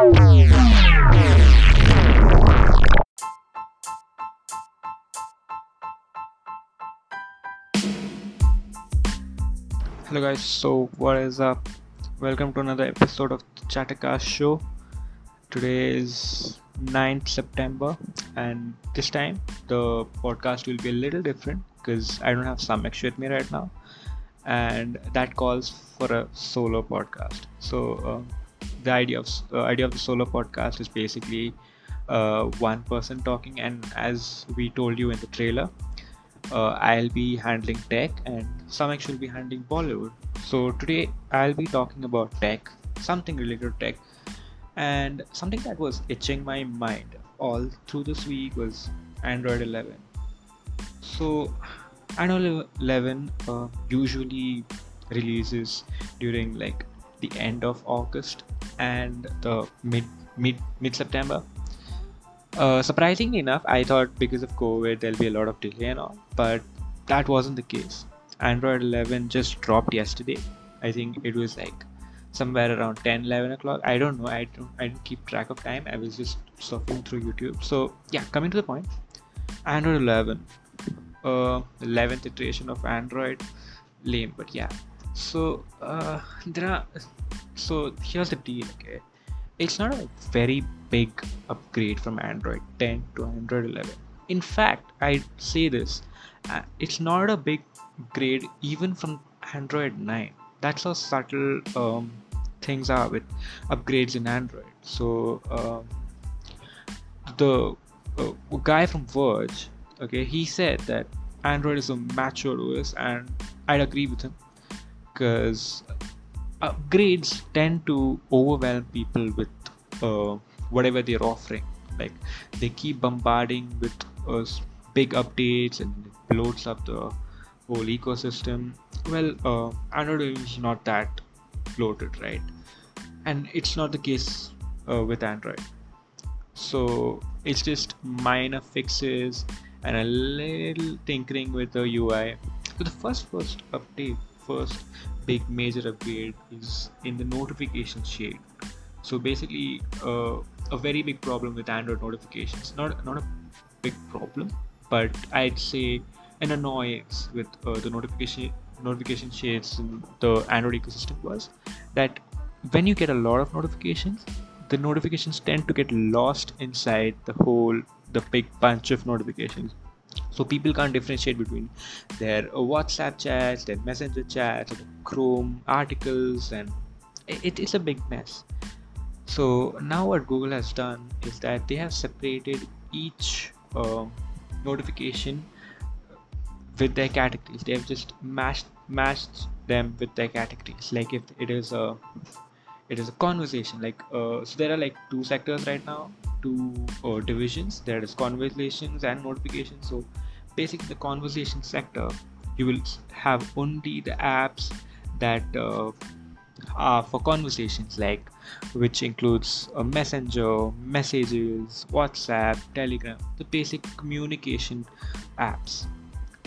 Hello guys, so what is up? Welcome to another episode of the Chattercast show. Today is 9th September and this time the podcast will be a little different because I don't have Sameksha with me right now and that calls for a solo podcast. So uh, the idea of uh, idea of the solo podcast is basically uh, one person talking and as we told you in the trailer uh, I'll be handling tech and Sameksha will be handling Bollywood. So today I'll be talking about tech, something related to tech, and something that was itching my mind all through this week was Android 11. So Android 11 uh, usually releases during like the end of August and the mid mid mid September uh, surprisingly enough, I thought because of COVID there'll be a lot of delay and all, but that wasn't the case. Android 11 just dropped yesterday. I think it was like somewhere around 10 11 o'clock. I don't know. I don't i didn't keep track of time. I was just surfing through youtube. So yeah coming to the point. Android 11 uh 11th iteration of android. Lame but yeah so uh there are so here's the deal okay it's not a very big upgrade from Android 10 to Android 11. In fact, I say this, uh, it's not a big grade even from Android 9. That's how subtle um, things are with upgrades in Android. So um, the uh, guy from Verge, okay, he said that Android is a mature OS, and I'd agree with him because upgrades tend to overwhelm people with uh, whatever they're offering. Like they keep bombarding with uh, big updates and it bloats up the whole ecosystem. Well uh, android is not that bloated right? And it's not the case uh, with android. So it's just minor fixes and a little tinkering with the ui so the first first update first big major upgrade is in the notification shade. So basically uh, a very big problem with android notifications. Not not a big problem but i'd say an annoyance with uh, the notification notification shades in the android ecosystem was that when you get a lot of notifications the notifications tend to get lost inside the whole the big bunch of notifications so people can't differentiate between their whatsapp chats their messenger chats chrome articles and it is a big mess. So now what google has done is that they have separated each uh, notification with their categories. They have just matched matched them with their categories. Like if it is a it is a conversation. Like uh, so there are like two sectors right now two uh, divisions. There is conversations and notifications. So basically the conversation sector you will have only the apps that uh, are for conversations like which includes a messenger messages whatsapp telegram the basic communication apps.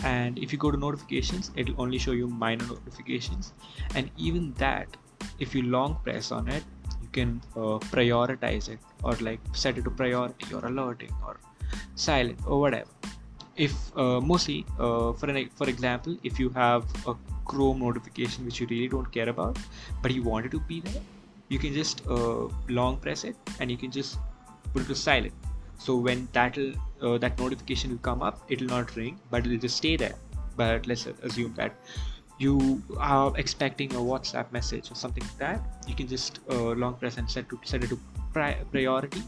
And if you go to notifications it'll only show you minor notifications. And even that if you long press on it you can uh, prioritize it or like set it to priority or alerting or silent or whatever. If uh, mostly uh, for an, for example if you have a chrome notification which you really don't care about but you want it to be there you can just uh, long press it and you can just put it to silent. So when that'll uh, that notification will come up it will not ring but it'll just stay there. But let's assume that you are expecting a whatsapp message or something like that you can just uh, long press and set to set it to pri- priority.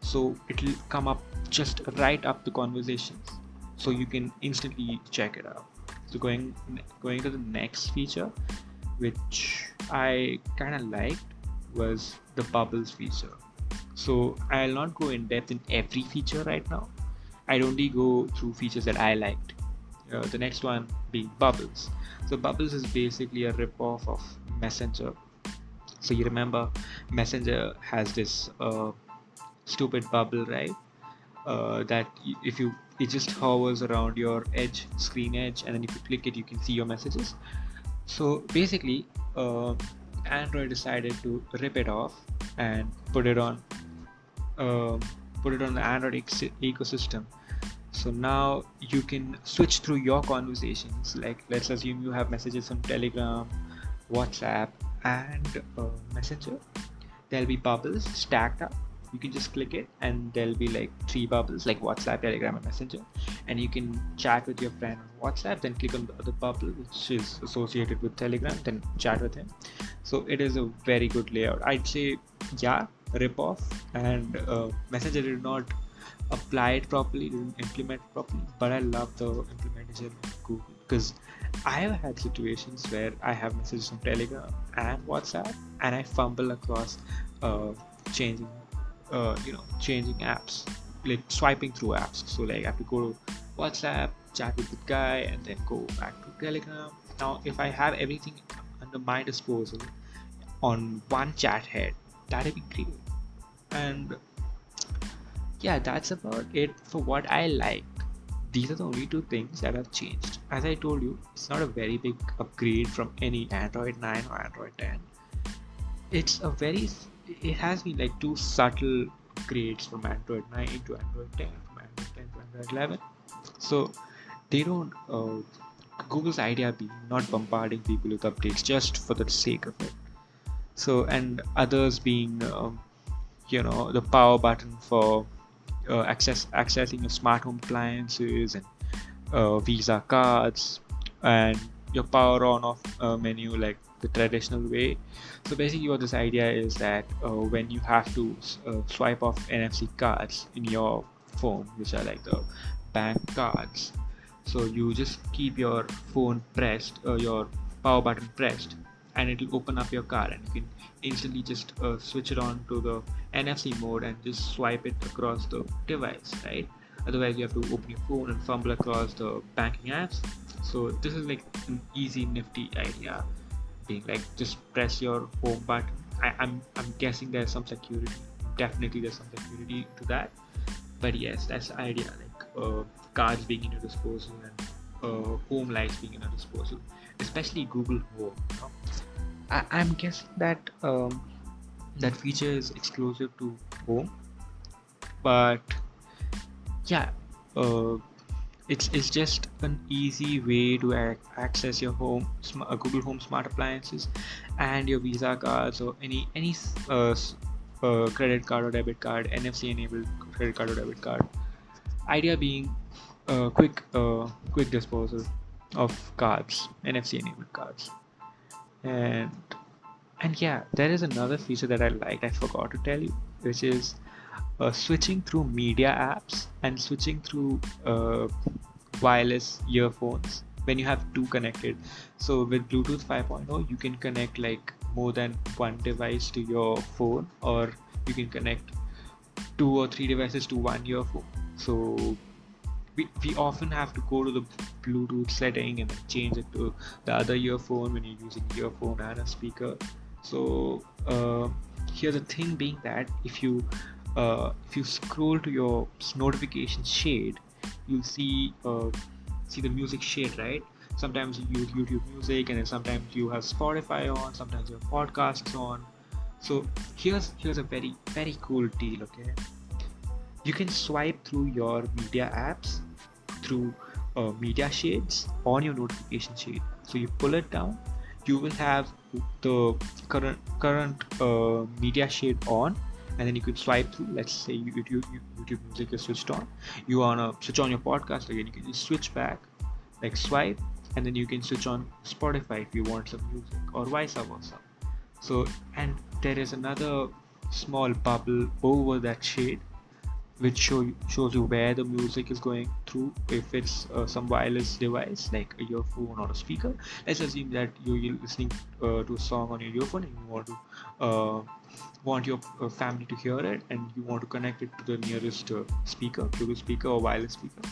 So it'll come up just right up the conversations. So you can instantly check it out. So going going to the next feature which i kind of liked was the bubbles feature. So i'll not go in depth in every feature right now. I'd only go through features that i liked uh, the next one being bubbles. So bubbles is basically a rip-off of messenger. So you remember messenger has this uh, stupid bubble right? Uh, that if you it just hovers around your edge screen edge and then if you click it you can see your messages. So basically uh, android decided to rip it off and put it on um, put it on the Android ecosystem. So now you can switch through your conversations. Like let's assume you have messages on Telegram, WhatsApp, and uh, Messenger. There'll be bubbles stacked up you can just click it and there'll be like three bubbles like whatsapp telegram and messenger and you can chat with your friend on whatsapp then click on the other bubble which is associated with telegram then chat with him so it is a very good layout i'd say yeah rip off and uh, messenger did not apply it properly didn't implement properly. But i love the implementation of google because I have had situations where I have messages on Telegram and WhatsApp, and I fumble across uh, changing uh, you know changing apps like swiping through apps. So like i have to go to whatsapp chat with the guy and then go back to telegram. Now if i have everything under my disposal on one chat head that'd be great. And yeah that's about it for what i like these are the only two things that have changed as i told you it's not a very big upgrade from any android 9 or android 10 it's a very it has been like two subtle grades from Android 9 to Android 10, from Android 10 to Android 11. So they don't. Uh, Google's idea being not bombarding people with updates just for the sake of it. So and others being, um, you know, the power button for uh, access accessing your smart home appliances and uh, Visa cards and your power on off uh, menu like the traditional way. So basically what this idea is that uh, when you have to uh, swipe off nfc cards in your phone which are like the bank cards so you just keep your phone pressed uh, your power button pressed and it will open up your car and you can instantly just uh, switch it on to the nfc mode and just swipe it across the device right? Otherwise you have to open your phone and fumble across the banking apps. So this is like an easy nifty idea. Being like just press your home button. I, am I'm, I'm guessing there's some security definitely there's some security to that. But yes that's the idea like uh, cards being in your disposal and uh, home lights being in your disposal especially google home you know? I, i'm guessing that um, that feature is exclusive to home. But yeah uh, it's, it's just an easy way to ac- access your home uh, google home smart appliances and your visa cards or any any uh, uh, credit card or debit card nfc enabled credit card or debit card. Idea being uh, quick uh, quick disposal of cards nfc enabled cards and and yeah there is another feature that i liked i forgot to tell you which is uh, switching through media apps and switching through uh, wireless earphones when you have two connected. So with bluetooth 5.0 you can connect like more than one device to your phone or you can connect two or three devices to one earphone. So we, we often have to go to the bluetooth setting and change it to the other earphone when you're using earphone and a speaker. So uh, here's the thing being that if you uh, if you scroll to your notification shade you'll see uh, see the music shade right? Sometimes you use youtube music and then sometimes you have spotify on sometimes you have podcasts on. So here's here's a very very cool deal okay? You can swipe through your media apps through uh, media shades on your notification shade so you pull it down you will have the current current uh, media shade on and then you can swipe through. Let's say youtube youtube music is switched on. You wanna switch on your podcast again you can just switch back like swipe and then you can switch on spotify if you want some music or vice versa. So and there is another small bubble over that shade which show shows you where the music is going through if it's uh, some wireless device like a earphone or a speaker. Let's assume that you're listening uh, to a song on your earphone and you want to uh, want your uh, family to hear it and you want to connect it to the nearest uh, speaker bluetooth speaker or wireless speaker.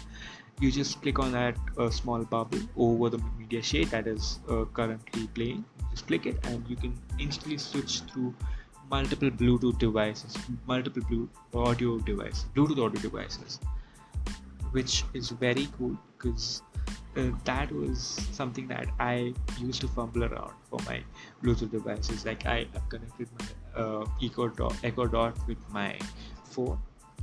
You just click on that uh, small bubble over the media shade that is currently playing. You just click it and you can instantly switch through multiple bluetooth devices multiple bluetooth audio devices bluetooth audio devices which is very cool because uh, that was something that I used to fumble around for my Bluetooth devices. Like I, connected my uh, Echo Dot, Echo Dot with my phone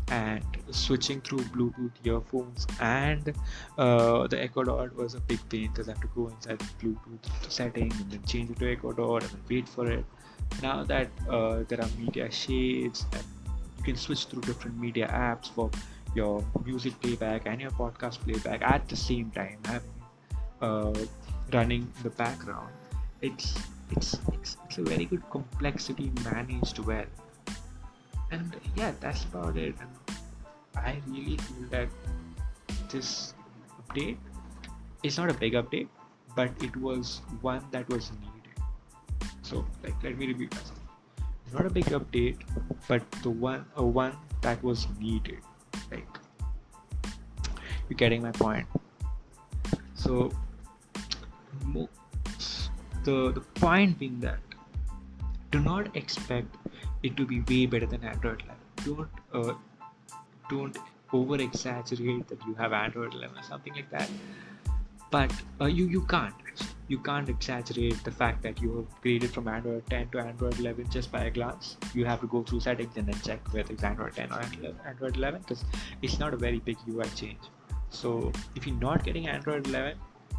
and switching through Bluetooth earphones and uh, the Echo Dot was a big pain because I have to go inside the Bluetooth settings and then change it to Echo Dot and wait for it. Now that uh, there are media shades and you can switch through different media apps for your music playback and your podcast playback at the same time, uh, running in the background. It's it's it's, it's a very good complexity managed well and yeah that's about it and i really feel that this update is not a big update but it was one that was needed so like let me repeat myself not a big update but the one a one that was needed like you're getting my point so the the point being that do not expect it to be way better than Android 11. Don't uh, don't over exaggerate that you have Android 11 or something like that. But uh, you you can't you can't exaggerate the fact that you have upgraded from Android 10 to Android 11 just by a glance. You have to go through settings and then check whether it's Android 10 or Android 11 because it's not a very big UI change. So if you're not getting Android 11,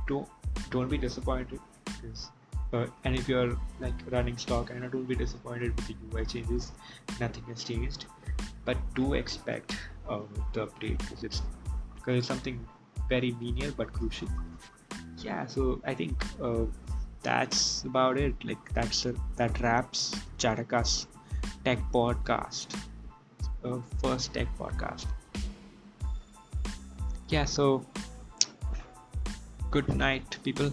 don't don't be disappointed uh, and if you're like running stock and don't be disappointed with the UI changes nothing has changed but do expect uh, the update because it's because it's something very menial but crucial. Yeah so I think uh, that's about it. Like that's that wraps Chattercast tech podcast. Uh, first tech podcast. Yeah so good night people